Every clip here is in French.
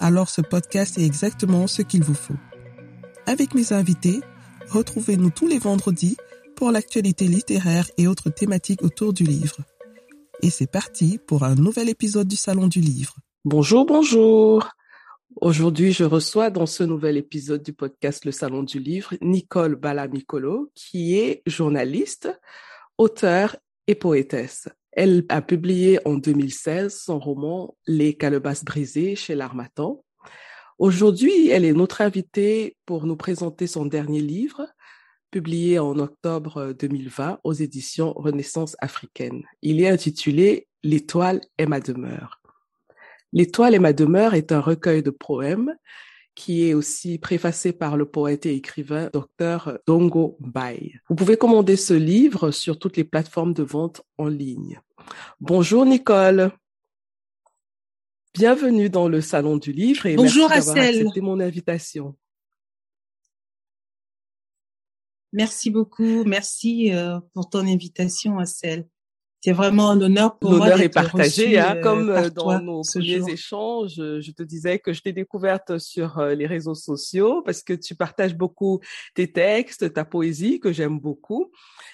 alors ce podcast est exactement ce qu'il vous faut. Avec mes invités, Retrouvez-nous tous les vendredis pour l'actualité littéraire et autres thématiques autour du livre. Et c'est parti pour un nouvel épisode du Salon du Livre. Bonjour, bonjour. Aujourd'hui, je reçois dans ce nouvel épisode du podcast Le Salon du Livre Nicole Balamicolo, qui est journaliste, auteure et poétesse. Elle a publié en 2016 son roman Les calebasses brisées chez l'Armatan Aujourd'hui, elle est notre invitée pour nous présenter son dernier livre, publié en octobre 2020 aux éditions Renaissance africaine. Il est intitulé L'étoile est ma demeure. L'étoile est ma demeure est un recueil de poèmes qui est aussi préfacé par le poète et écrivain Dr Dongo Bai. Vous pouvez commander ce livre sur toutes les plateformes de vente en ligne. Bonjour Nicole. Bienvenue dans le Salon du Livre et Bonjour merci d'avoir accepté mon invitation. Merci beaucoup. Merci euh, pour ton invitation, Assel. C'est vraiment un honneur pour moi L'honneur est partagé, hein, euh, comme euh, par dans nos premiers jour. échanges. euh, Je te disais que je t'ai découverte sur euh, les réseaux sociaux parce que tu partages beaucoup tes textes, ta poésie que j'aime beaucoup.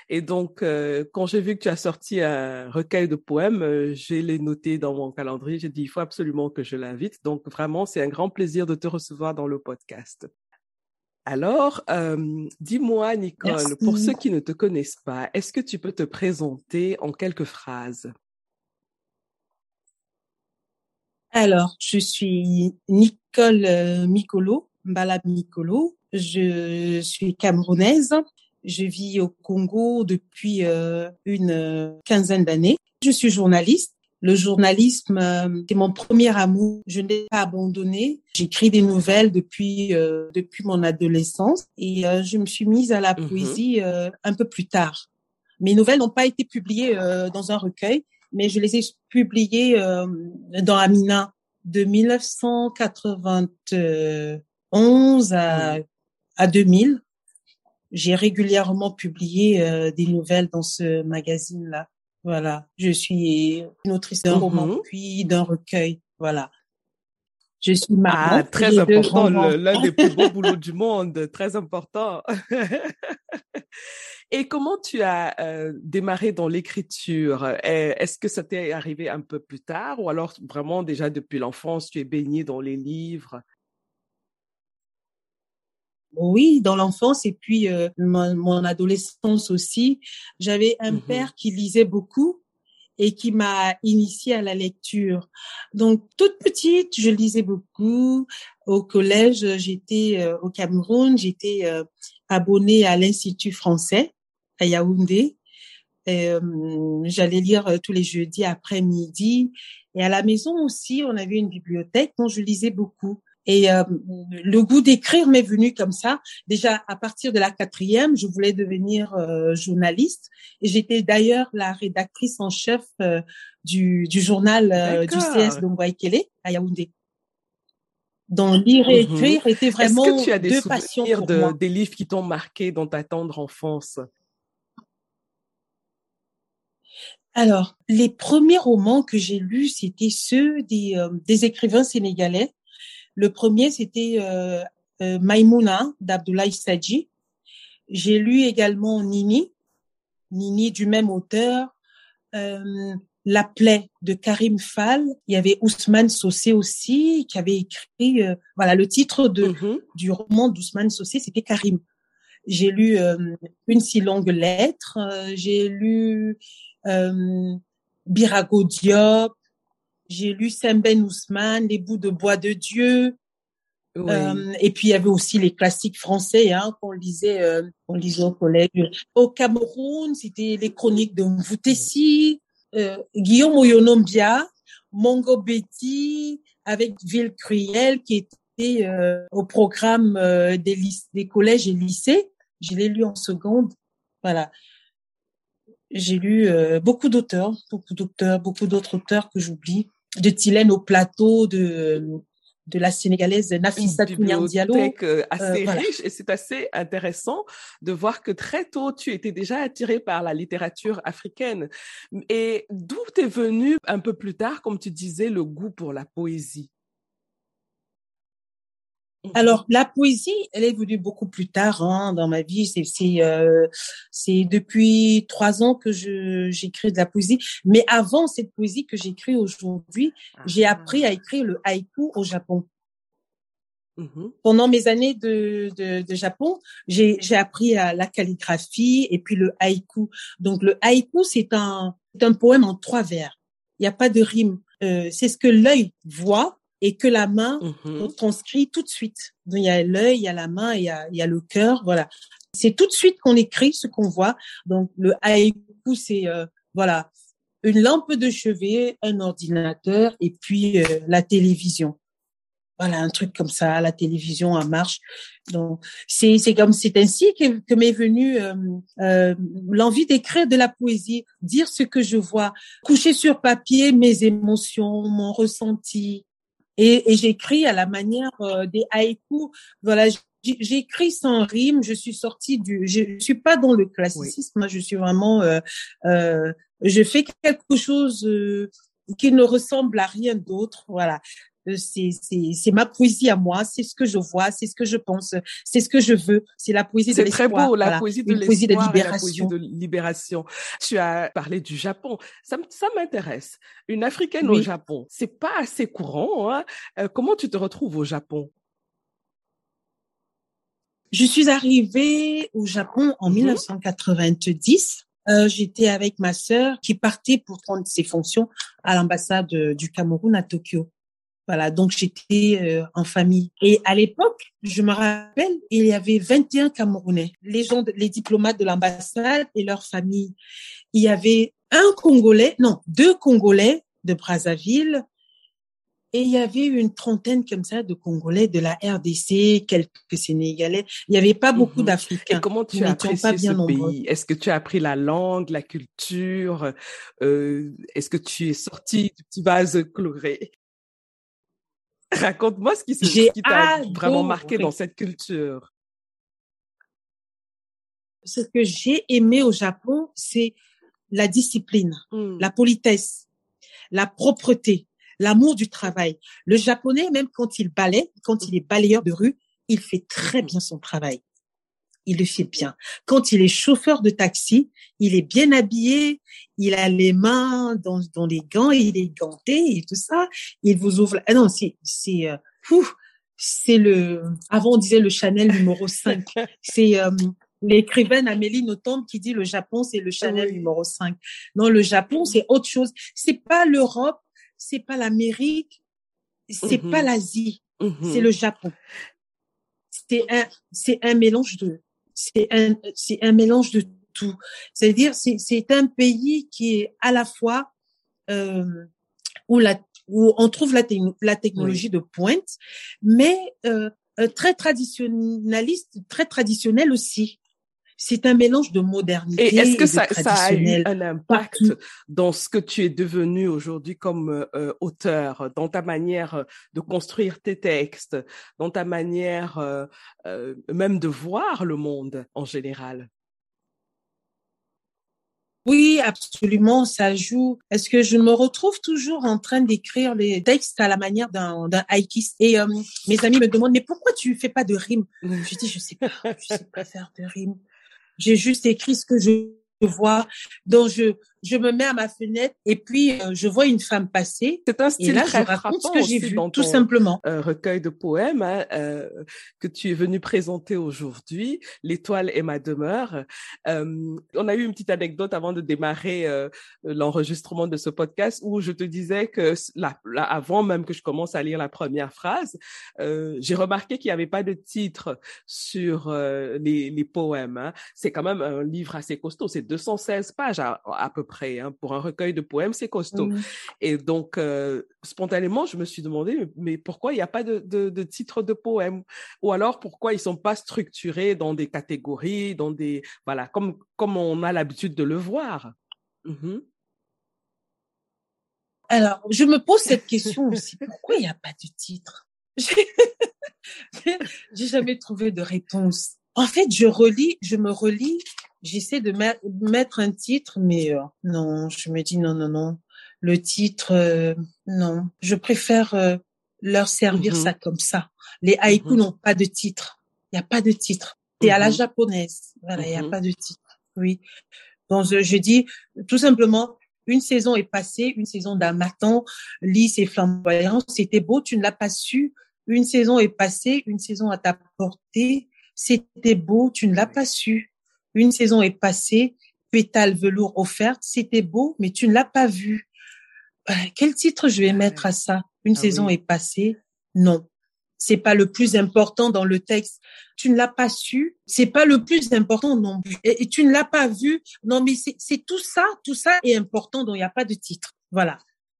Et donc, euh, quand j'ai vu que tu as sorti un recueil de poèmes, euh, j'ai les noté dans mon calendrier. J'ai dit, il faut absolument que je l'invite. Donc, vraiment, c'est un grand plaisir de te recevoir dans le podcast. Alors, euh, dis-moi, Nicole, Merci. pour ceux qui ne te connaissent pas, est-ce que tu peux te présenter en quelques phrases? Alors, je suis Nicole euh, Mikolo, Mbala Mikolo. Je suis camerounaise. Je vis au Congo depuis euh, une quinzaine d'années. Je suis journaliste. Le journalisme, euh, c'est mon premier amour. Je n'ai pas abandonné. J'écris des nouvelles depuis euh, depuis mon adolescence et euh, je me suis mise à la Mhm. poésie euh, un peu plus tard. Mes nouvelles n'ont pas été publiées euh, dans un recueil, mais je les ai publiées euh, dans Amina de 1991 à, à 2000. J'ai régulièrement publié euh, des nouvelles dans ce magazine-là. Voilà, je suis une autrice d'un Mhm. roman puis d'un recueil. Voilà. Je suis maman. Ah, très important, l'un des plus beaux boulots du monde, très important. Et comment tu as euh, démarré dans l'écriture? Est-ce que ça t'est arrivé un peu plus tard ou alors vraiment déjà depuis l'enfance, tu es baigné dans les livres? Oui, dans l'enfance et puis euh, mon, mon adolescence aussi, j'avais un Mhm. père qui lisait beaucoup et qui m'a initiée à la lecture. Donc toute petite, je lisais beaucoup. Au collège, j'étais euh, au Cameroun, j'étais euh, abonnée à l'Institut français à Yaoundé. Euh, J'allais lire euh, tous les jeudis après-midi. Et à la maison aussi, on avait une bibliothèque dont je lisais beaucoup. Et euh, le goût d'écrire m'est venu comme ça. Déjà, à partir de la quatrième, je voulais devenir euh, journaliste. Et j'étais d'ailleurs la rédactrice en chef euh, du, du journal euh, du. CS d'Ongwaikele à Yaoundé. Donc, lire et Mhm. écrire était Est-ce vraiment que tu as des deux passions souvenirs pour de, moi. des livres qui t'ont marqué dans ta tendre enfance? Alors, les premiers romans que j'ai lus, c'était ceux des, euh, des écrivains sénégalais. Le premier, c'était euh, euh, Maïmouna d'Abdoulaye Sadji. J'ai lu également Nini, Nini du même auteur. Euh, La plaie de Karim Fall. Il y avait Ousmane Sossé aussi qui avait écrit. euh, voilà, le titre de Mhm. du roman d'Ousmane Sossé, c'était Karim. J'ai lu euh, Une si longue lettre. euh, j'ai lu euh, Birago Diop. J'ai lu Semben Ousmane, Les bouts de bois de Dieu. Oui. Euh, et puis il y avait aussi les classiques français hein, qu'on lisait, euh, qu'on lisait au collège. Au Cameroun, c'était les chroniques de Mvoutessi, euh, Guillaume Oyonombia, Mongo Betty, avec Ville Cruelle, qui euh, au programme des, des collèges et lycées. Je l'ai lu en seconde. Voilà. J'ai lu beaucoup d'auteurs, beaucoup d'auteurs, beaucoup d'autres auteurs que j'oublie. De Tylène au plateau, de de la sénégalaise Nafissa Diallo. Euh, assez riche et c'est assez intéressant de voir que très tôt tu étais déjà attiré par la littérature africaine. Et d'où t'es venu un peu plus tard, comme tu disais, le goût pour la poésie? Alors la poésie, elle est venue beaucoup plus tard hein, dans ma vie. C'est c'est euh, c'est depuis trois ans que je j'écris de la poésie. Mais avant cette poésie que j'écris aujourd'hui, j'ai ah. appris à écrire le haïku au Japon. Mhm. Pendant mes années de, de, de Japon, j'ai appris à la calligraphie et puis le haïku. Donc le haïku, c'est un, un poème en trois vers. Il n'y a pas de rime. Euh, c'est ce que l'œil voit et que la main mmh transcrit tout de suite. Donc, il y a l'œil, il y a la main, il y a, il y a le cœur, voilà. C'est tout de suite qu'on écrit ce qu'on voit. Donc le haïku, c'est euh, voilà une lampe de chevet, un ordinateur et puis euh, la télévision. Voilà un truc comme ça, la télévision en marche. Donc c'est c'est comme c'est ainsi que, que m'est venue euh, l'envie d'écrire de la poésie, dire ce que je vois, coucher sur papier mes émotions, mon ressenti, et, et j'écris à la manière euh, des haïkus. Voilà, j'écris sans rime. Je suis sortie du. Je suis pas dans le classicisme. Je suis vraiment. Euh, euh, je fais quelque chose euh, qui ne ressemble à rien d'autre. Voilà. Euh, c'est ma poésie à moi, c'est ce que je vois, c'est ce que je pense, c'est ce que je veux, c'est la poésie de l'espoir. C'est très beau, la poésie de l'espoir, la poésie de libération. Tu as parlé du Japon, ça, ça m'intéresse. Une africaine au Japon, c'est pas assez courant. Hein euh, comment tu te retrouves au Japon? Je suis arrivée au Japon en 1990. Mmh euh, J'étais avec ma sœur qui partait pour prendre ses fonctions à l'ambassade du Cameroun à Tokyo. Voilà, donc j'étais euh, en famille. Et à l'époque, je me rappelle, il y avait 21 Camerounais, les gens, les diplomates de l'ambassade et leurs familles. Il y avait un Congolais, non, deux Congolais de Brazzaville, et il y avait une trentaine comme ça de Congolais de la RDC, quelques Sénégalais. Il n'y avait pas beaucoup mhm. d'Africains. Et comment tu as ce pays? Est-ce que tu as appris la langue, la culture? Euh, Est-ce que tu es sorti du petit vase coloré Raconte-moi ce qui, t'a vraiment marqué dans cette culture. Ce que j'ai aimé au Japon, c'est la discipline, hmm. la politesse, la propreté, l'amour du travail. Le japonais, même quand il balaye, quand il est balayeur de rue, il fait très bien son travail il le fait bien. Quand il est chauffeur de taxi, il est bien habillé, il a les mains dans, dans les gants, il est ganté et tout ça. Il vous ouvre. Ah non, c'est c'est euh, c'est le. Avant on disait le Chanel numéro 5. c'est euh, l'écrivaine Amélie Nothomb qui dit le Japon c'est le Chanel numéro 5. Non, le Japon c'est autre chose. C'est pas l'Europe, c'est pas l'Amérique, c'est pas mhm. l'Asie, c'est mhm. le Japon. C'est un c'est un mélange de c'est un, c'est un mélange de tout. C'est-à-dire, c'est, c'est un pays qui est à la fois euh, où, la, où on trouve la, la technologie de pointe, mais euh, euh, très traditionnaliste, très traditionnel aussi c'est un mélange de modernité. Et est-ce que ça, ça, a eu un impact dans ce que tu es devenu aujourd'hui comme euh, auteur, dans ta manière de construire tes textes, dans ta manière euh, euh, même de voir le monde en général? Oui, absolument, ça joue. Est-ce que je me retrouve toujours en train d'écrire les textes à la manière d'un d'un Et mes amis me demandent mais pourquoi tu fais pas de rimes Je dis je sais pas, je sais pas faire de rimes. J'ai juste écrit ce que je vois. Donc je je me mets à ma fenêtre et puis euh, je vois une femme passer. C'est un style et là, très je raconte ce que j'ai vu, tout simplement. Un recueil de poèmes hein, euh, que tu es venu présenter aujourd'hui, L'étoile est ma demeure. Euh, on a eu une petite anecdote avant de démarrer euh, l'enregistrement de ce podcast où je te disais que là, là, avant même que je commence à lire la première phrase, j'ai remarqué qu'il n'y avait pas de titre sur les, les, poèmes. Hein. C'est quand même un livre assez costaud, c'est 216 pages à, à peu près Hein. Pour un recueil de poèmes, c'est costaud. Et donc, euh, spontanément, je me suis demandé, mais pourquoi il n'y a pas de, de, de, titre de poème Ou alors, pourquoi ils sont pas structurés dans des catégories, dans des... Voilà, comme, comme on a l'habitude de le voir? Mmh alors, je me pose cette question aussi. Pourquoi il n'y a pas de titre J'ai jamais trouvé de réponse. En fait, je relis, je me relis, j'essaie de mettre un titre, mais euh, non, je me dis non, non, non. Le titre, euh, non. Je préfère euh, leur servir mm-hmm. ça comme ça. Les haïkus mm-hmm. n'ont pas de titre. Il n'y a pas de titre. C'est à la mm-hmm. japonaise. Voilà, il n'y a pas de titre. Oui. Donc, je dis tout simplement, une saison est passée, une saison d'un matin, lisse et flamboyant, c'était beau, tu ne l'as pas su. Une saison est passée, une saison à ta portée, c'était beau, tu ne l'as pas su. Une saison est passée, pétale velours offerte, c'était beau, mais tu ne l'as pas vu. Euh, quel titre je vais mettre à ça? Une ah saison est passée? Non c'est pas le plus important dans le texte. Tu ne l'as pas su, c'est pas le plus important non plus. Et, tu ne l'as pas vu? Non, mais c'est tout ça, tout ça est important, donc il n'y a pas de titre. Voilà.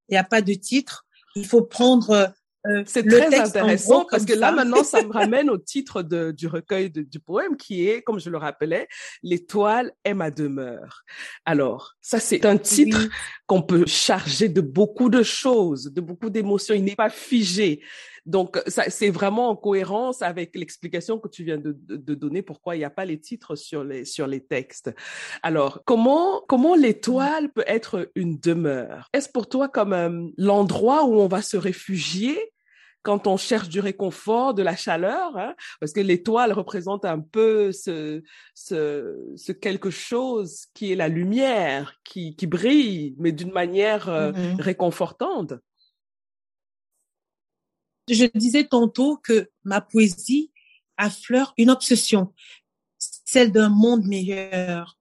Il n'y a pas de titre. Il faut prendre euh, c'est très intéressant parce que là maintenant ça me ramène au titre de, du recueil du poème qui est, comme je le rappelais, l'étoile est ma demeure. Alors ça c'est un titre qu'on peut charger de beaucoup de choses, de beaucoup d'émotions. Il n'est pas figé. Donc, c'est vraiment en cohérence avec l'explication que tu viens de, de, donner pourquoi il n'y a pas les titres sur les, sur les textes. Alors, comment, comment l'étoile peut être une demeure? Est-ce pour toi comme euh, l'endroit où on va se réfugier quand on cherche du réconfort, de la chaleur, hein, parce que l'étoile représente un peu ce, ce, ce, quelque chose qui est la lumière, qui, qui brille, mais d'une manière euh, mm-hmm. réconfortante. Je disais tantôt que ma poésie affleure une obsession, celle d'un monde meilleur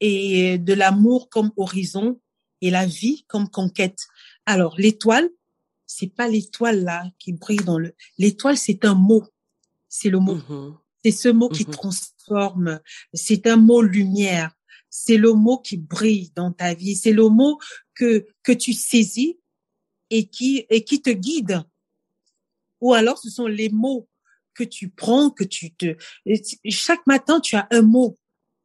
et de l'amour comme horizon et la vie comme conquête. Alors, l'étoile, c'est pas l'étoile là qui brille dans le. L'étoile, c'est un mot. C'est le mot. Mm-hmm. C'est ce mot qui mm-hmm. transforme. C'est un mot lumière. C'est le mot qui brille dans ta vie. C'est le mot que que tu saisis et qui et qui te guide. Ou alors, ce sont les mots que tu prends, que tu te. Chaque matin, tu as un mot,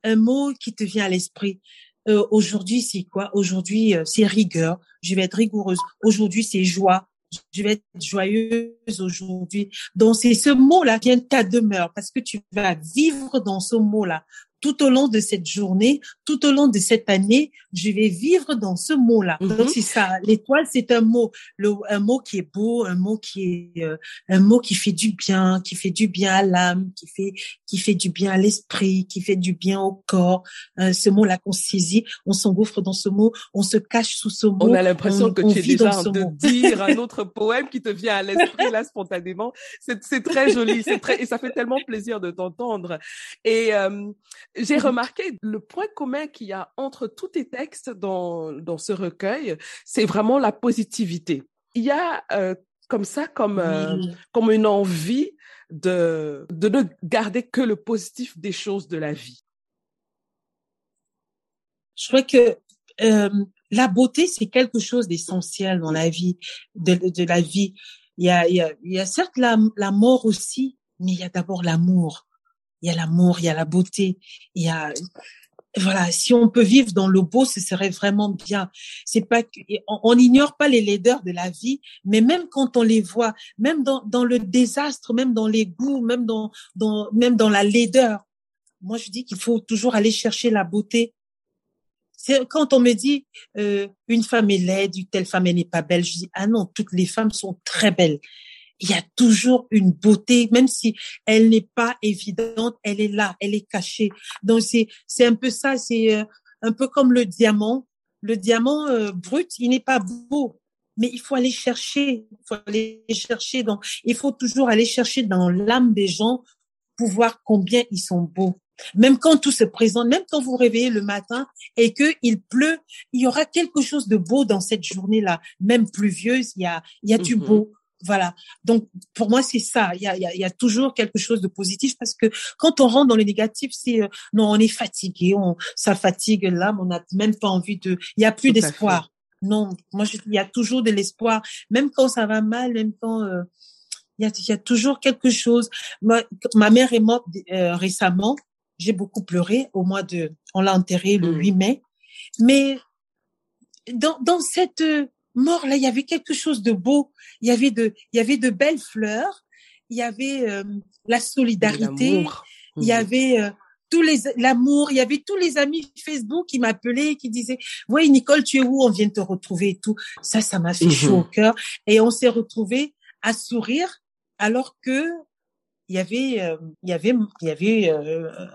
un mot qui te vient à l'esprit. Euh, aujourd'hui, c'est quoi? Aujourd'hui, euh, c'est rigueur. Je vais être rigoureuse. Aujourd'hui, c'est joie je vais être joyeuse aujourd'hui. Donc, c'est ce mot-là qui est ta demeure parce que tu vas vivre dans ce mot-là tout au long de cette journée, tout au long de cette année, je vais vivre dans ce mot-là. Donc mhm. c'est ça. L'étoile, c'est un mot, le, un mot qui est beau, un mot qui est, euh, un mot qui fait du bien, qui fait du bien à l'âme, qui fait, qui fait du bien à l'esprit, qui fait du bien au corps. Euh, ce mot-là qu'on saisit, on s'engouffre dans ce mot, on se cache sous ce mot. On a l'impression que tu es déjà en train de dire un autre poème qui te vient à l'esprit là spontanément. C'est très joli, c'est très et ça fait tellement plaisir de t'entendre. Et euh, j'ai remarqué le point commun qu'il y a entre tous tes textes dans, dans ce recueil, c'est vraiment la positivité. Il y a euh, comme ça, comme, euh, comme une envie de, de ne garder que le positif des choses de la vie. Je crois que euh, la beauté, c'est quelque chose d'essentiel dans la vie, de, de la vie. Il y a, il y a, il y a certes la, la mort aussi, mais il y a d'abord l'amour il y a l'amour, il y a la beauté, il y a voilà, si on peut vivre dans le beau, ce serait vraiment bien. C'est pas on n'ignore pas les laideurs de la vie, mais même quand on les voit, même dans, dans le désastre, même dans les goûts, même dans, dans même dans la laideur, moi je dis qu'il faut toujours aller chercher la beauté. C'est quand on me dit euh, une femme est laide, une telle femme n'est pas belle, je dis ah non, toutes les femmes sont très belles il y a toujours une beauté, même si elle n'est pas évidente, elle est là, elle est cachée. Donc c'est c'est un peu ça, c'est euh, un peu comme le diamant. Le diamant euh, brut, il n'est pas beau, mais il faut aller chercher, il faut aller chercher. Donc il faut toujours aller chercher dans l'âme des gens pour voir combien ils sont beaux. Même quand tout se présente, même quand vous réveillez le matin et que il pleut, il y aura quelque chose de beau dans cette journée-là. Même pluvieuse, il y a, il y a du mhm. beau Voilà. Donc pour moi c'est ça. Il y a, il y a, toujours quelque chose de positif parce que quand on rentre dans le négatif, c'est euh, non, on est fatigué, on ça fatigue l'âme, on n'a même pas envie de. Il y a plus d'espoir. Non, moi je, il y a toujours de l'espoir, même quand ça va mal, même quand euh, il, y a, il y a toujours quelque chose. Ma, ma mère est morte euh, récemment. J'ai beaucoup pleuré au mois de. On l'a enterré le 8 mmh. mai, mais dans, dans cette mort là, il y avait quelque chose de beau. Il y avait de, il y avait de belles fleurs. Il y avait euh, la solidarité. Il y mmh. avait euh, tous les l'amour. Il y avait tous les amis Facebook qui m'appelaient, qui disaient "Oui, Nicole, tu es où? On vient te retrouver et tout." Ça, ça m'a fait chaud au mmh cœur. Et on s'est retrouvés à sourire alors que il y avait, euh, il y avait, il y avait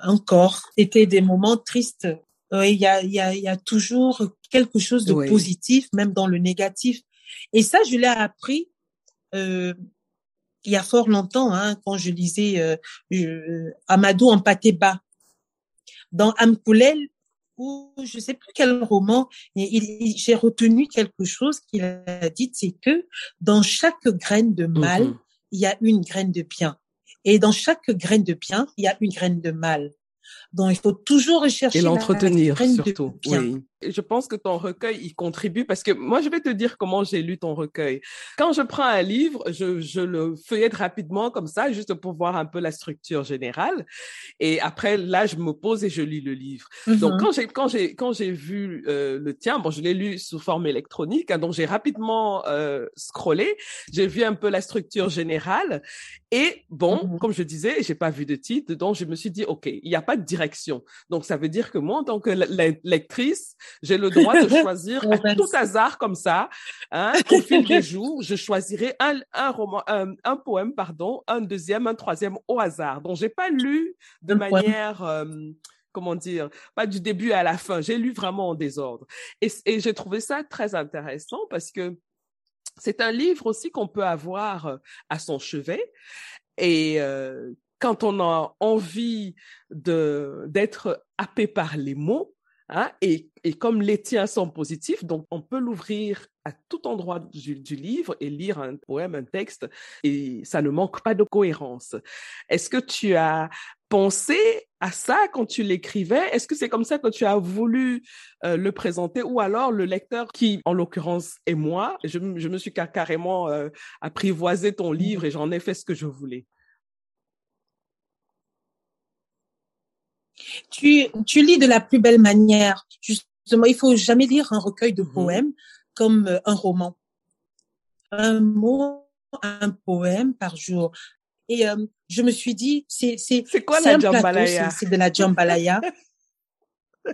encore. C'était des moments tristes il y a, y, a, y a toujours quelque chose de positif, même dans le négatif. Et ça, je l'ai appris euh, il y a fort longtemps, hein, quand je lisais euh, Amadou en pâté bas. Dans Amkoulel, ou je sais plus quel roman, j'ai retenu quelque chose qu'il a dit, c'est que dans chaque graine de mal, mhm. il y a une graine de bien. Et dans chaque graine de bien, il y a une graine de mal. Donc, il faut toujours rechercher. Et l'entretenir, surtout. Oui je pense que ton recueil y contribue parce que moi, je vais te dire comment j'ai lu ton recueil. Quand je prends un livre, je, je le feuillette rapidement comme ça, juste pour voir un peu la structure générale. Et après, là, je me pose et je lis le livre. Donc, mm-hmm. quand j'ai quand j'ai quand j'ai vu euh, le tien, bon, je l'ai lu sous forme électronique, hein, donc j'ai rapidement euh, scrollé, j'ai vu un peu la structure générale. Et bon, mm-hmm. comme je disais, j'ai pas vu de titre, donc je me suis dit, ok, il n'y a pas de direction. Donc, ça veut dire que moi, en tant que lectrice, j'ai le droit de choisir à tout hasard comme ça, hein, au fil des jours, je choisirai un, un roman, un, un, poème, pardon, un deuxième, un troisième au hasard. Donc, j'ai pas lu de manière, euh, comment dire, pas du début à la fin. J'ai lu vraiment en désordre. Et, et j'ai trouvé ça très intéressant parce que c'est un livre aussi qu'on peut avoir euh, à son chevet. Et euh, quand on a envie de d'être happé par les mots, Hein, et, et, comme les tiens sont positifs, donc on peut l'ouvrir à tout endroit du, du, livre et lire un poème, un texte, et ça ne manque pas de cohérence. Est-ce que tu as pensé à ça quand tu l'écrivais? Est-ce que c'est comme ça que tu as voulu euh, le présenter? Ou alors le lecteur qui, en l'occurrence, est moi, je, je me suis carrément euh, apprivoisé ton livre et j'en ai fait ce que je voulais? Tu, tu lis de la plus belle manière. Justement, il faut jamais lire un recueil de mhm. poèmes comme euh, un roman. Un mot, un poème par jour. Et euh, je me suis dit, c'est c'est c'est quoi la jambalaya? C'est de la jambalaya.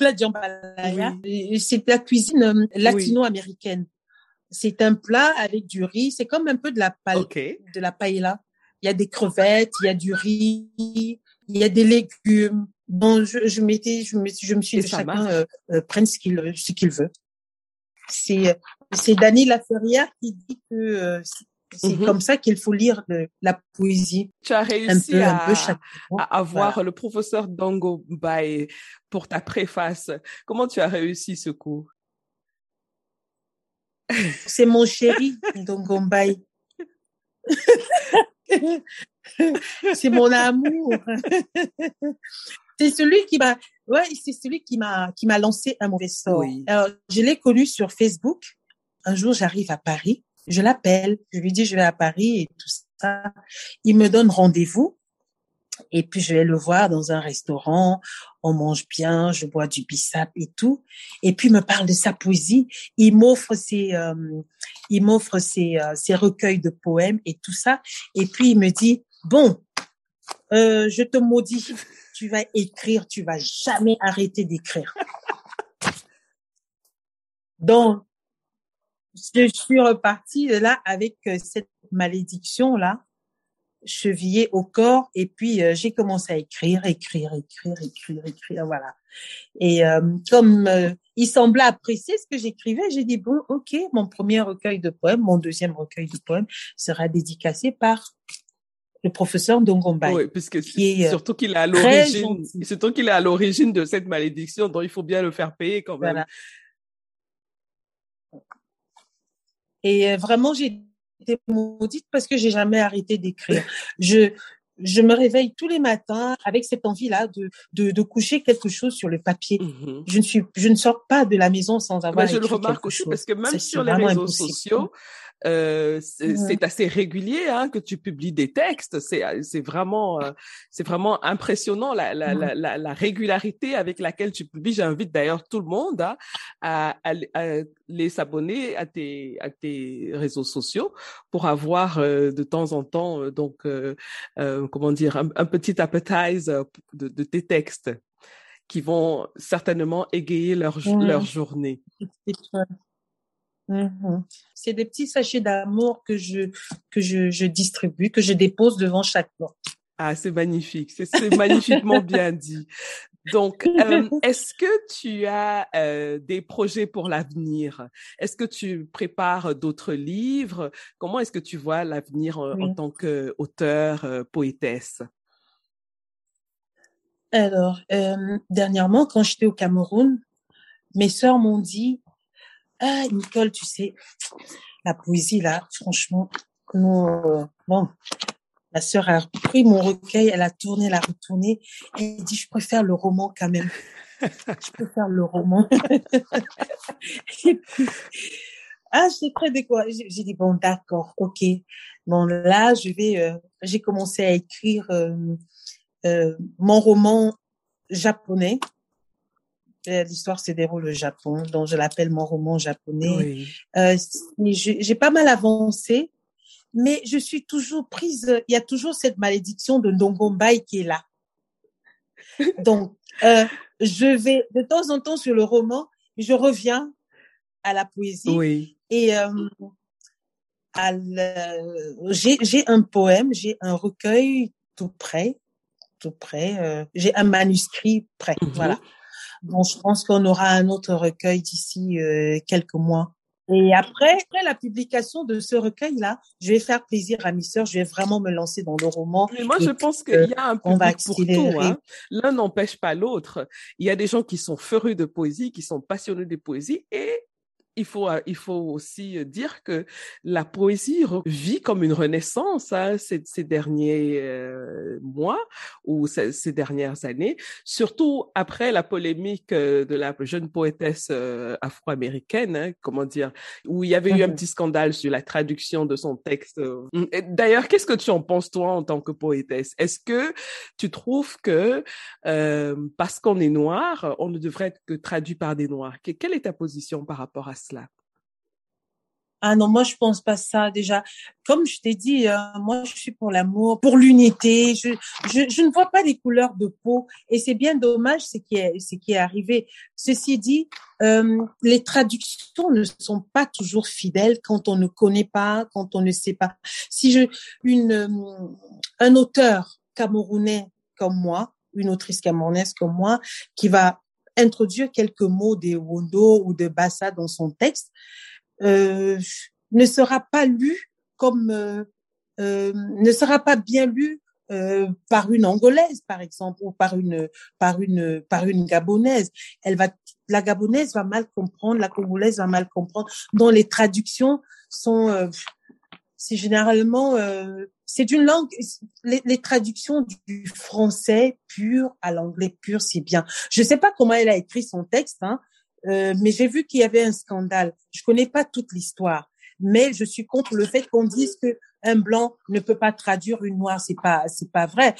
la jambalaya, c'est la cuisine euh, latino-américaine. C'est un plat avec du riz. C'est comme un peu de la paella, de la paella il y a des crevettes, il y a du riz, il y a des légumes. Bon, je, je m'étais, je me, je me suis dit chacun euh, euh, prenne ce qu'il ce qu'il veut. C'est c'est Dany Laferrière qui dit que euh, c'est mm-hmm. comme ça qu'il faut lire la poésie. Tu as réussi un peu, à, à, avoir le professeur Dongo Bay pour ta préface. Comment tu as réussi ce coup? C'est mon chéri, Dongo Bay. c'est mon amour. c'est celui qui m'a, ouais, c'est celui qui m'a, qui m'a lancé un mauvais sort. Alors, je l'ai connu sur Facebook. Un jour, j'arrive à Paris. Je l'appelle. Je lui dis, je vais à Paris et tout ça. Il me donne rendez-vous. Et puis je vais le voir dans un restaurant, on mange bien, je bois du bissap et tout. Et puis il me parle de sa poésie, il m'offre ses, euh, il m'offre ses, euh, ses recueils de poèmes et tout ça. Et puis il me dit bon, euh, je te maudis, tu vas écrire, tu vas jamais arrêter d'écrire. Donc je suis repartie là avec cette malédiction là chevillé au corps et puis euh, j'ai commencé à écrire, écrire, écrire, écrire, écrire, voilà. Et euh, comme euh, il semblait apprécier ce que j'écrivais, j'ai dit bon, ok, mon premier recueil de poèmes, mon deuxième recueil de poèmes sera dédicacé par le professeur Dongombai. Oui, puisque qui est, surtout qu'il est à l'origine, surtout qu'il est à l'origine de cette malédiction, donc il faut bien le faire payer quand même. Voilà. Et vraiment, j'ai été maudite parce que j'ai jamais arrêté d'écrire. Je je me réveille tous les matins avec cette envie-là de, de, de, coucher quelque chose sur le papier. Mmh je ne suis, je ne sors pas de la maison sans avoir. je le remarque aussi parce que même sur les réseaux sociaux, euh, c'est assez régulier hein, que tu publies des textes. C'est c'est vraiment euh, c'est vraiment impressionnant la, la, la, la, régularité avec laquelle tu publies. J'invite d'ailleurs tout le monde hein, à, à, les s'abonner à tes à tes réseaux sociaux pour avoir euh, de temps en temps euh, donc comment dire un, un, petit appetize de, de tes textes qui vont certainement égayer leur leur journée. Mmh c'est des petits sachets d'amour que je que je, je, distribue, que je dépose devant chaque porte. Ah, c'est magnifique, c'est magnifiquement bien dit. Donc, euh, est-ce que tu as euh, des projets pour l'avenir? Est-ce que tu prépares d'autres livres? Comment est-ce que tu vois l'avenir en, tant qu'auteur, euh, poétesse? Alors, dernièrement, quand j'étais au Cameroun, mes sœurs m'ont dit ah, Nicole, tu sais, la poésie, là, franchement, non, bon, ma sœur a pris mon recueil, elle a tourné, elle a retourné, et elle dit, je préfère le roman quand même. je préfère le roman. ah, je prêt de quoi? J'ai dit, bon, d'accord, ok. Bon, là, je vais, euh, j'ai commencé à écrire euh, euh, mon roman japonais L'histoire se déroule au Japon, donc je l'appelle mon roman japonais. Euh, J'ai pas mal avancé, mais je suis toujours prise. Il y a toujours cette malédiction de Ndongombai qui est là. Donc, euh, je vais de temps en temps sur le roman, je reviens à la poésie. Oui. Et euh, j'ai un poème, j'ai un recueil tout prêt, tout prêt. Euh, j'ai un manuscrit prêt. Mhm. Voilà. Donc, je pense qu'on aura un autre recueil d'ici euh, quelques mois. Et après, après la publication de ce recueil-là, je vais faire plaisir à mes sœurs. Je vais vraiment me lancer dans le roman. Mais moi, je pense qu'il y a un public pour tout. Hein. L'un n'empêche pas l'autre. Il y a des gens qui sont férus de poésie, qui sont passionnés de poésie, et il faut, euh, il faut aussi euh, dire que la poésie vit comme une renaissance hein, ces, ces, derniers euh, mois ou ces, dernières années, surtout après la polémique de la jeune poétesse afro-américaine, hein, comment dire, où il y avait eu un mmh petit scandale sur la traduction de son texte. D'ailleurs, qu'est-ce que tu en penses toi en tant que poétesse? Est-ce que tu trouves que parce qu'on est noir, on ne devrait être que traduit par des noirs? Quelle est ta position par rapport à ah non, moi je pense pas ça déjà. Comme je t'ai dit, euh, moi je suis pour l'amour, pour l'unité. Je, je, je, ne vois pas les couleurs de peau et c'est bien dommage ce qui est ce qui est arrivé. Ceci dit, euh, les traductions ne sont pas toujours fidèles quand on ne connaît pas, quand on ne sait pas. Si je une euh, un auteur camerounais comme moi, une autrice camerounaise comme moi, qui va introduire quelques mots des Wondo ou de Bassa dans son texte, euh, ne sera pas lu comme euh, euh, ne sera pas bien lu par une angolaise par exemple ou par une par une par une gabonaise. Elle va la gabonaise va mal comprendre la congolaise va mal comprendre. Dont les traductions sont c'est généralement c'est une langue les, les, traductions du français pur à l'anglais pur c'est bien je sais pas comment elle a écrit son texte hein euh, mais j'ai vu qu'il y avait un scandale. Je connais pas toute l'histoire, mais je suis contre le fait qu'on dise que un blanc ne peut pas traduire une noire. C'est pas, c'est pas vrai.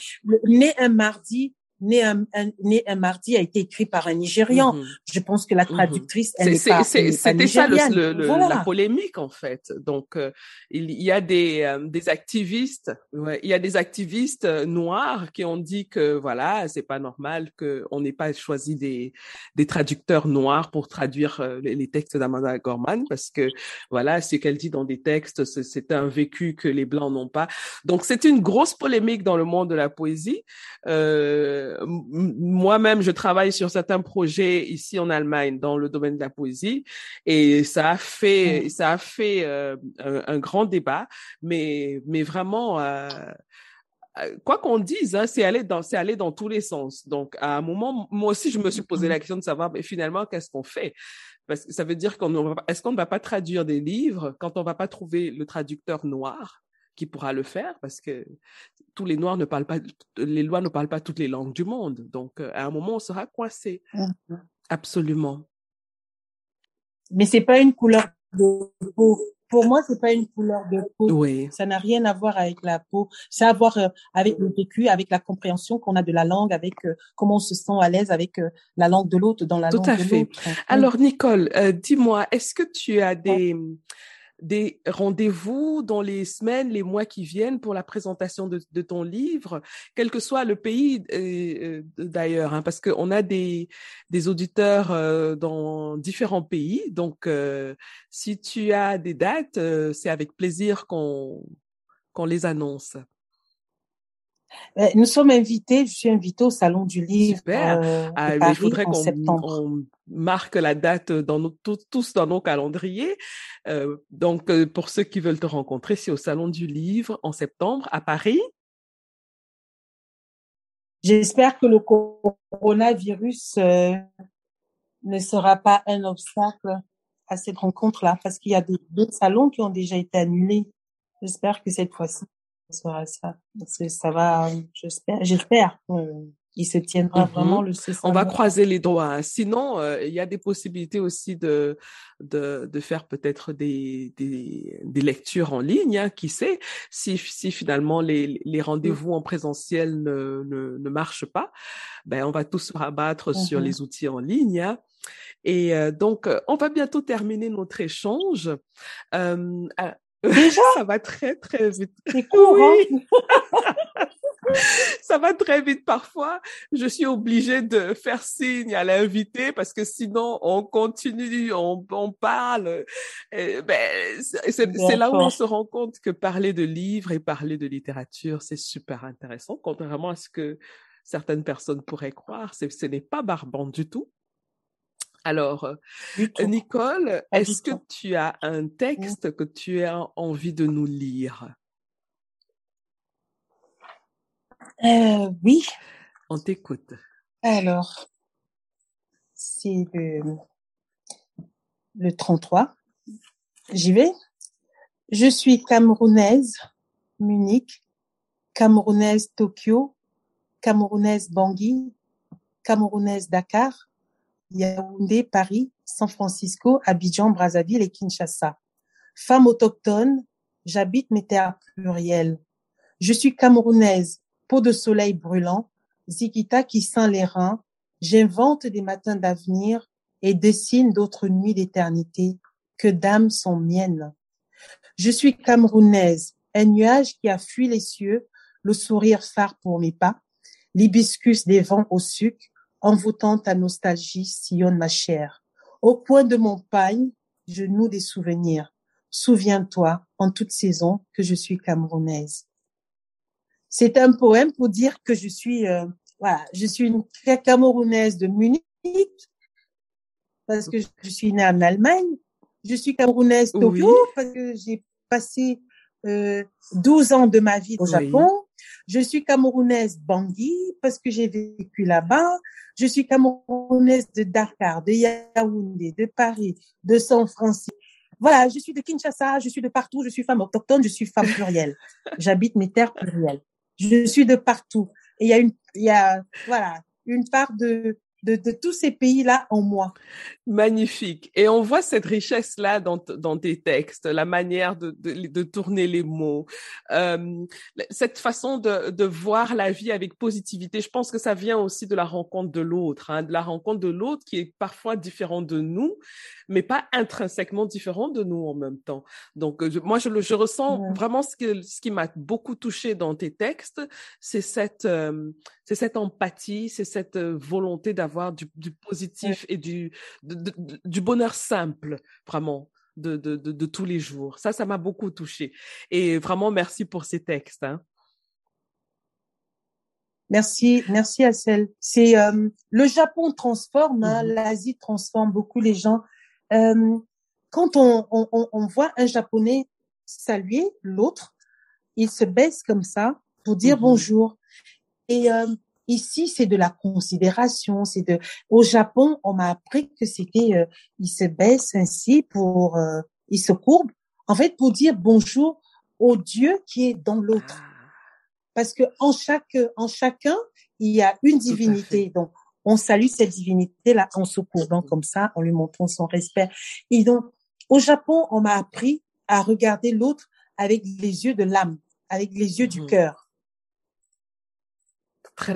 Mais un mardi, Né un, né un mardi a été écrit par un Nigérian. Mhm. Je pense que la mhm. traductrice, elle n'est pas, C'était ça le, le, la polémique en fait. Donc euh, il y a des, euh, des activistes, ouais, il y a des activistes euh, noirs qui ont dit que voilà, c'est pas normal que on n'ait pas choisi des, des traducteurs noirs pour traduire les, les textes d'Amanda Gorman parce que voilà, ce qu'elle dit dans des textes, c'est un vécu que les blancs n'ont pas. Donc c'est une grosse polémique dans le monde de la poésie. Euh, moi-même, je travaille sur certains projets ici en Allemagne dans le domaine de la poésie et ça a fait, mmh. ça a fait euh, un, grand débat, mais, mais vraiment, euh, euh, quoi qu'on dise, hein, c'est aller dans, c'est aller dans tous les sens. Donc, à un moment, moi aussi, je me suis posé la question de savoir, mais finalement, qu'est-ce qu'on fait? Parce que ça veut dire qu'on est-ce qu'on ne va pas traduire des livres quand on ne va pas trouver le traducteur noir? Qui pourra le faire parce que tous les noirs ne parlent pas, les lois ne parlent pas toutes les langues du monde. Donc, euh, à un moment, on sera coincé. Mmh. Absolument. Mais c'est pas une couleur de peau pour moi, c'est pas une couleur de peau. Oui. Ça n'a rien à voir avec la peau. C'est à voir euh, avec le vécu, avec la compréhension qu'on a de la langue, avec euh, comment on se sent à l'aise avec euh, la langue de l'autre dans la Tout langue à fait. Alors, Nicole, dis-moi, est-ce que tu as des des rendez-vous dans les semaines, les mois qui viennent pour la présentation de, ton livre, quel que soit le pays euh, euh d'ailleurs, hein, parce qu'on a des, auditeurs euh, dans différents pays. Donc, si tu as des dates, c'est avec plaisir qu'on les annonce. Euh, nous sommes invités, je suis invitée au Salon du Livre. Super. Euh, ah, il faudrait qu'on marque la date dans nos, tous, dans nos calendriers. Euh, donc, euh, pour ceux qui veulent te rencontrer, c'est au Salon du Livre en septembre à Paris. J'espère que le coronavirus ne sera pas un obstacle à cette rencontre-là, parce qu'il y a d'autres salons qui ont déjà été annulés. J'espère que cette fois-ci, ça. Ça va, j'espère, j'espère. Il se tiendra mm-hmm. vraiment le On va croiser les doigts. Hein. Sinon, euh, il y a des possibilités aussi de de, de faire peut-être des, des, des lectures en ligne. Hein, qui sait si si finalement les les rendez-vous en présentiel ne, ne ne marchent pas, ben on va tous se rabattre sur mm-hmm. les outils en ligne. Hein. Et euh, donc, on va bientôt terminer notre échange. Euh, Déjà? Ça va très, très vite. C'est court, oui. Hein ça va très vite parfois. Je suis obligée de faire signe à l'invité parce que sinon on continue, on, on parle. ben, c'est là où on se rend compte que parler de livres et parler de littérature, c'est super intéressant, contrairement à ce que certaines personnes pourraient croire. Ce n'est pas barbant du tout. Alors, euh, Nicole, est-ce que tu as un mmh. texte que tu as envie de nous lire? Euh, Oui. On t'écoute. Alors, c'est le, le 33. J'y vais. Je suis camerounaise, Munich, camerounaise Tokyo, camerounaise Bangui, camerounaise Dakar, Yaoundé, Paris, San Francisco, Abidjan, Brazzaville et Kinshasa. Femme autochtone, j'habite mes terres plurielles. Je suis camerounaise, peau de soleil brûlant, Zikita qui sent les reins, j'invente des matins d'avenir et dessine d'autres nuits d'éternité que d'âmes sont miennes. Je suis camerounaise, un nuage qui a fui les cieux, le sourire phare pour mes pas, l'hibiscus des vents au sucre, envoûtant ta nostalgie sillonne ma chair. Au coin de mon pagne, je noue des souvenirs. Souviens-toi, en toute saison, que je suis camerounaise. C'est un poème pour dire que je suis, euh, voilà, je suis une camerounaise de Munich, parce que je suis née en Allemagne. Je suis camerounaise Tokyo, parce que j'ai passé euh, 12 ans de ma vie au Japon. Je suis camerounaise Bangui, parce que j'ai vécu là-bas. Je suis camerounaise de Dakar, de Yaoundé, de Paris, de San Francisco. Voilà, je suis de Kinshasa, je suis de partout, je suis femme autochtone, je suis femme plurielle. J'habite mes terres plurielles. Je suis de partout. Et il y a une, il y a, voilà, une part de, de, de tous ces pays-là en moi. Magnifique. Et on voit cette richesse-là dans, dans tes textes, la manière de, de, de tourner les mots, euh, cette façon de, de voir la vie avec positivité. Je pense que ça vient aussi de la rencontre de l'autre, hein, de la rencontre de l'autre qui est parfois différent de nous, mais pas intrinsèquement différent de nous en même temps. Donc, moi, je, je ressens vraiment ce, que, ce qui m'a beaucoup touché dans tes textes, c'est cette, euh, c'est cette empathie, c'est cette euh, volonté d'avoir du, du, positif et du, de, du bonheur simple, vraiment. De, de, de, tous les jours. Ça, ça m'a beaucoup touché. Et vraiment, merci pour ces textes. Hein. Merci, merci celle. C'est euh, le Japon transforme, hein, mmh l'Asie transforme beaucoup les gens. Euh, quand on, on, on, voit un Japonais saluer l'autre, il se baisse comme ça pour dire mhm. bonjour. Et euh, ici, c'est de la considération. C'est de. Au Japon, on m'a appris que c'était, euh, il se baisse ainsi pour, euh, il se courbe, en fait, pour dire bonjour au Dieu qui est dans l'autre. Ah. Parce que en chaque, en chacun, il y a une divinité. Donc, on salue cette divinité-là en se courbant comme ça, en lui montrant son respect. Et donc, au Japon, on m'a appris à regarder l'autre avec les yeux de l'âme, avec les yeux du mmh. cœur. Très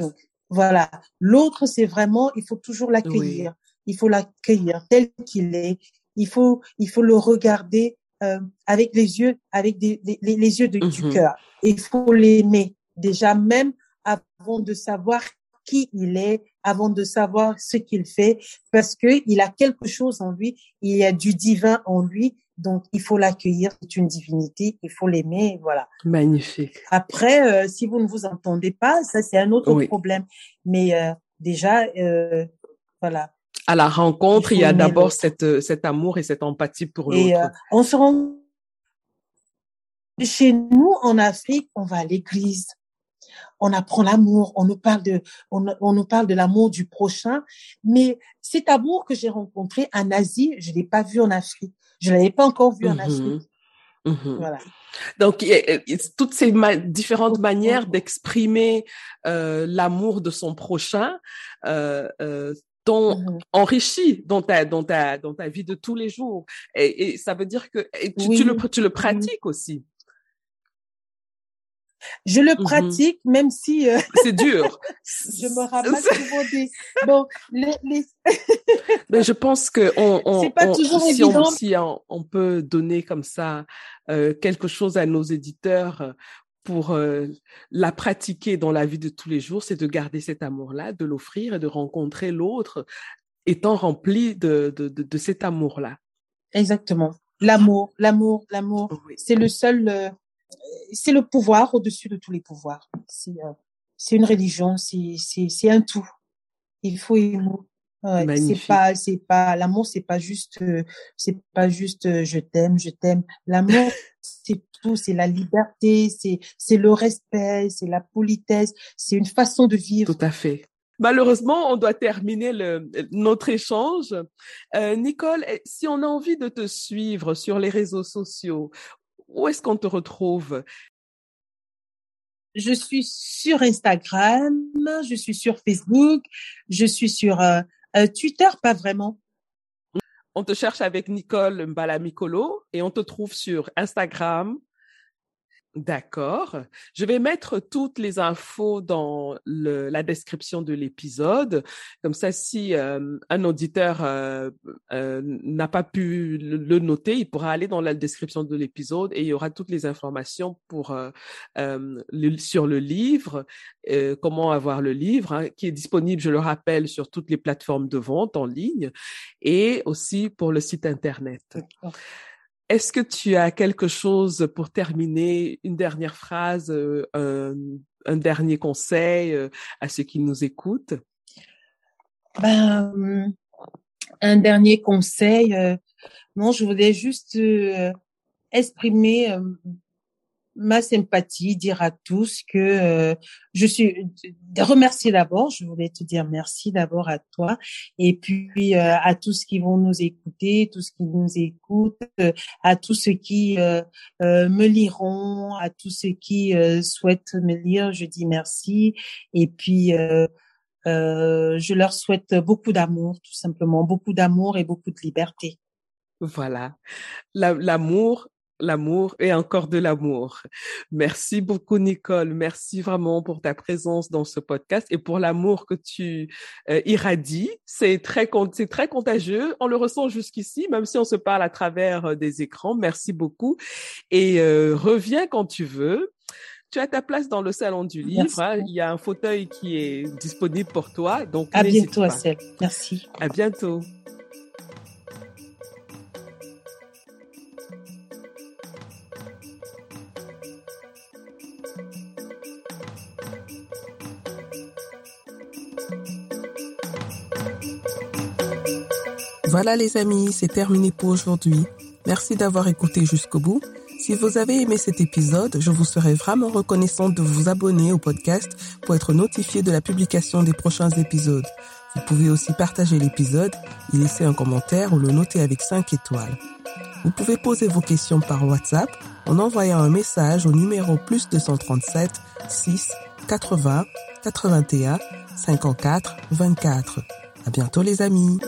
voilà. L'autre, c'est vraiment, il faut toujours l'accueillir. Il faut l'accueillir tel qu'il est. Il faut, il faut le regarder euh, avec les yeux, avec des, les, yeux du mmh cœur. Il faut l'aimer déjà même avant de savoir qui il est, avant de savoir ce qu'il fait, parce que il a quelque chose en lui, il y a du divin en lui, donc il faut l'accueillir, c'est une divinité, il faut l'aimer, voilà. Magnifique. Après, euh, si vous ne vous entendez pas, ça c'est un autre problème, mais euh, déjà, euh, voilà. À la rencontre, il, il y a d'abord cette, cet amour et cette empathie pour l'autre. Et on se rend chez nous en Afrique, on va à l'église, on apprend l'amour, on nous parle de, on, nous parle de l'amour du prochain. Mais cet amour que j'ai rencontré en Asie, je l'ai pas vu en Afrique. Je l'avais pas encore vu en Afrique. Mm-hmm. Mm-hmm. Voilà. Donc, il y a toutes ces différentes manières d'exprimer euh, l'amour de son prochain euh, euh, t'ont mm-hmm. enrichi dans ta, dans, ta, dans ta vie de tous les jours. Et, ça veut dire que tu, le, tu le pratiques aussi. Je le mmh pratique, même si euh, c'est dur. je me rappelle souvent des. Bon, les. les... Mais je pense que on, on, pas toujours si, on, si on, peut donner comme ça euh, quelque chose à nos éditeurs euh, pour euh, la pratiquer dans la vie de tous les jours, c'est de garder cet amour-là, de l'offrir et de rencontrer l'autre étant rempli de, de, de, de cet amour-là. Exactement. L'amour, l'amour, l'amour. C'est le seul c'est le pouvoir au-dessus de tous les pouvoirs. C'est euh, c'est une religion, c'est un tout. Il faut aimer. Ouais, c'est pas c'est pas l'amour c'est pas juste euh, c'est pas juste euh, je t'aime je t'aime l'amour c'est tout c'est la liberté c'est c'est le respect c'est la politesse c'est une façon de vivre tout à fait Malheureusement, on doit terminer le, notre échange. Euh, Nicole, si on a envie de te suivre sur les réseaux sociaux, où est-ce qu'on te retrouve? Je suis sur Instagram, je suis sur Facebook, je suis sur euh, euh, Twitter, pas vraiment. On te cherche avec Nicole Mbalamicolo et on te trouve sur Instagram, D'accord. Je vais mettre toutes les infos dans la description de l'épisode. Comme ça, si euh, un auditeur euh, euh, n'a pas pu le, noter, il pourra aller dans la description de l'épisode et il y aura toutes les informations pour le, sur le livre, comment avoir le livre, hein, qui est disponible, je le rappelle, sur toutes les plateformes de vente en ligne et aussi pour le site internet. Est-ce que tu as quelque chose pour terminer, une dernière phrase, euh, un, dernier conseil euh, à ceux qui nous écoutent? Ben, Un dernier conseil, euh, non, je voulais juste exprimer ma sympathie, dire à tous que euh, je suis remercier d'abord, je voulais te dire merci d'abord à toi et puis euh, à tous qui vont nous écouter, tous qui nous écoutent, euh, à tous ceux qui me liront, à tous ceux qui souhaitent me lire, je dis merci et puis je leur souhaite beaucoup d'amour, tout simplement, beaucoup d'amour et beaucoup de liberté. Voilà, l'amour l'amour et encore de l'amour. Merci beaucoup, Nicole. Merci vraiment pour ta présence dans ce podcast et pour l'amour que tu euh, irradies. C'est très, c'est très contagieux. On le ressent jusqu'ici, même si on se parle à travers euh, des écrans. Merci beaucoup. Et euh, reviens quand tu veux. Tu as ta place dans le salon du livre. Hein. Il y a un fauteuil qui est disponible pour toi. Donc, à bientôt, Assel. Merci. À bientôt. Voilà les amis, c'est terminé pour aujourd'hui. Merci d'avoir écouté jusqu'au bout. Si vous avez aimé cet épisode, je vous serais vraiment reconnaissante de vous abonner au podcast pour être notifié de la publication des prochains épisodes. Vous pouvez aussi partager l'épisode, y laisser un commentaire ou le noter avec 5 étoiles. Vous pouvez poser vos questions par WhatsApp en envoyant un message au numéro plus 237 6 80 81 54 24. À bientôt les amis.